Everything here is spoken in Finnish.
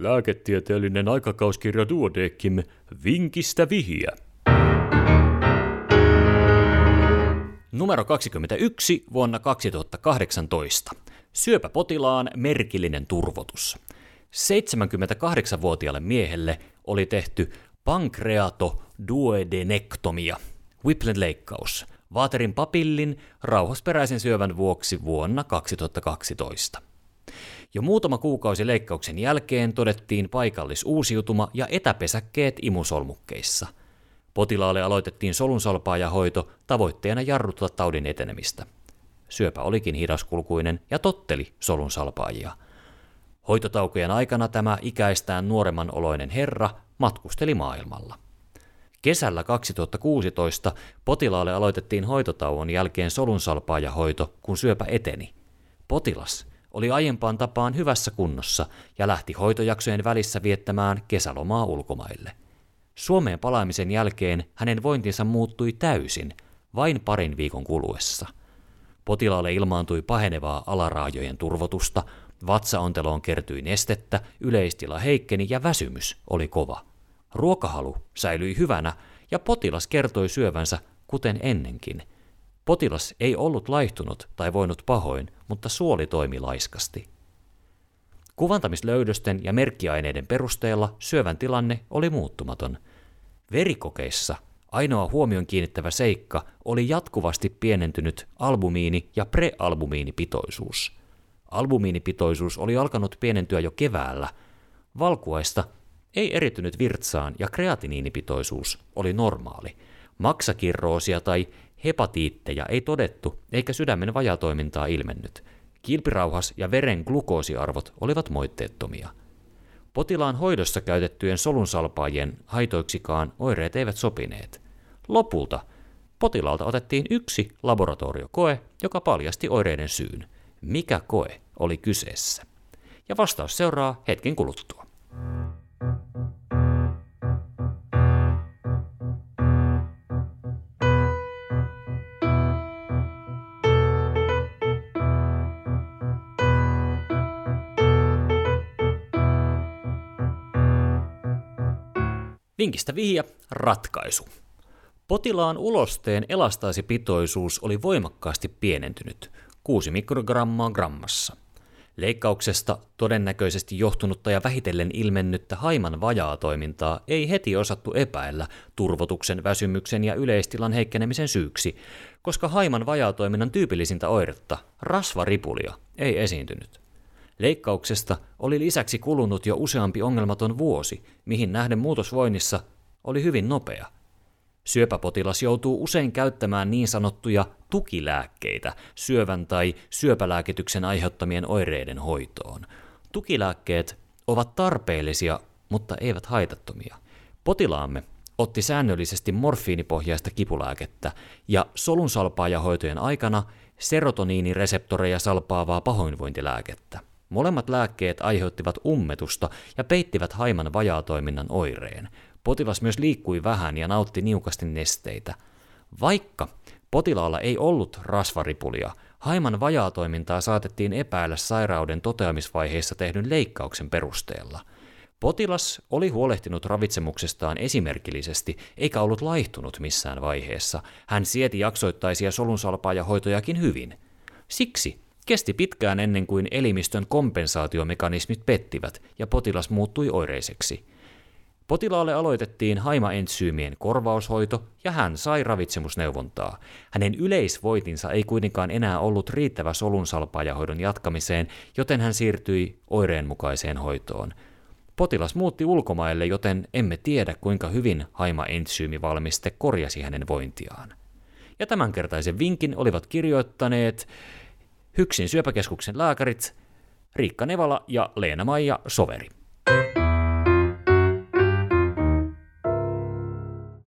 Lääketieteellinen aikakauskirja Duodekim Vinkistä vihiä. Numero 21 vuonna 2018. Syöpäpotilaan merkillinen turvotus. 78-vuotiaalle miehelle oli tehty pankreatoduodenektomia, Whiplen-leikkaus, vaaterin papillin rauhasperäisen syövän vuoksi vuonna 2012. Jo muutama kuukausi leikkauksen jälkeen todettiin paikallisuusiutuma ja etäpesäkkeet imusolmukkeissa. Potilaalle aloitettiin solunsalpaajahoito tavoitteena jarruttaa taudin etenemistä. Syöpä olikin hidaskulkuinen ja totteli solunsalpaajia. Hoitotaukojen aikana tämä ikäistään nuoremman oloinen herra matkusteli maailmalla. Kesällä 2016 potilaalle aloitettiin hoitotauon jälkeen solunsalpaajahoito, kun syöpä eteni. Potilas oli aiempaan tapaan hyvässä kunnossa ja lähti hoitojaksojen välissä viettämään kesälomaa ulkomaille. Suomeen palaamisen jälkeen hänen vointinsa muuttui täysin, vain parin viikon kuluessa. Potilaalle ilmaantui pahenevaa alaraajojen turvotusta, vatsaonteloon kertyi nestettä, yleistila heikkeni ja väsymys oli kova. Ruokahalu säilyi hyvänä ja potilas kertoi syövänsä kuten ennenkin – Potilas ei ollut laihtunut tai voinut pahoin, mutta suoli toimi laiskasti. Kuvantamislöydösten ja merkkiaineiden perusteella syövän tilanne oli muuttumaton. Verikokeissa ainoa huomion kiinnittävä seikka oli jatkuvasti pienentynyt albumiini- ja prealbumiinipitoisuus. Albumiinipitoisuus oli alkanut pienentyä jo keväällä. Valkuaista ei eritynyt virtsaan ja kreatiniinipitoisuus oli normaali. Maksakirroosia tai Hepatiitteja ei todettu, eikä sydämen vajatoimintaa ilmennyt. Kilpirauhas ja veren glukoosiarvot olivat moitteettomia. Potilaan hoidossa käytettyjen solunsalpaajien haitoiksikaan oireet eivät sopineet. Lopulta potilaalta otettiin yksi laboratoriokoe, joka paljasti oireiden syyn. Mikä koe oli kyseessä? Ja vastaus seuraa hetken kuluttua. Vinkistä vihja, ratkaisu. Potilaan ulosteen elastaasipitoisuus oli voimakkaasti pienentynyt, 6 mikrogrammaa grammassa. Leikkauksesta todennäköisesti johtunutta ja vähitellen ilmennyttä haiman vajaa toimintaa ei heti osattu epäillä turvotuksen, väsymyksen ja yleistilan heikkenemisen syyksi, koska haiman vajaatoiminnan tyypillisintä oiretta, rasvaripulia, ei esiintynyt. Leikkauksesta oli lisäksi kulunut jo useampi ongelmaton vuosi, mihin nähden muutosvoinnissa oli hyvin nopea. Syöpäpotilas joutuu usein käyttämään niin sanottuja tukilääkkeitä syövän tai syöpälääkityksen aiheuttamien oireiden hoitoon. Tukilääkkeet ovat tarpeellisia, mutta eivät haitattomia. Potilaamme otti säännöllisesti morfiinipohjaista kipulääkettä ja solunsalpaajahoitojen aikana serotoniinireseptoreja salpaavaa pahoinvointilääkettä. Molemmat lääkkeet aiheuttivat ummetusta ja peittivät haiman vajaatoiminnan oireen. Potilas myös liikkui vähän ja nautti niukasti nesteitä. Vaikka potilaalla ei ollut rasvaripulia, haiman vajaatoimintaa saatettiin epäillä sairauden toteamisvaiheessa tehdyn leikkauksen perusteella. Potilas oli huolehtinut ravitsemuksestaan esimerkillisesti eikä ollut laihtunut missään vaiheessa. Hän sieti jaksoittaisia solunsalpaa ja hoitojakin hyvin. Siksi Kesti pitkään ennen kuin elimistön kompensaatiomekanismit pettivät ja potilas muuttui oireiseksi. Potilaalle aloitettiin haimaentsyymien korvaushoito ja hän sai ravitsemusneuvontaa. Hänen yleisvoitinsa ei kuitenkaan enää ollut riittävä solunsalpaajahoidon jatkamiseen, joten hän siirtyi oireenmukaiseen hoitoon. Potilas muutti ulkomaille, joten emme tiedä kuinka hyvin haimaentsyymivalmiste korjasi hänen vointiaan. Ja tämänkertaisen vinkin olivat kirjoittaneet Hyksin syöpäkeskuksen lääkärit Riikka Nevala ja Leena-Maija Soveri.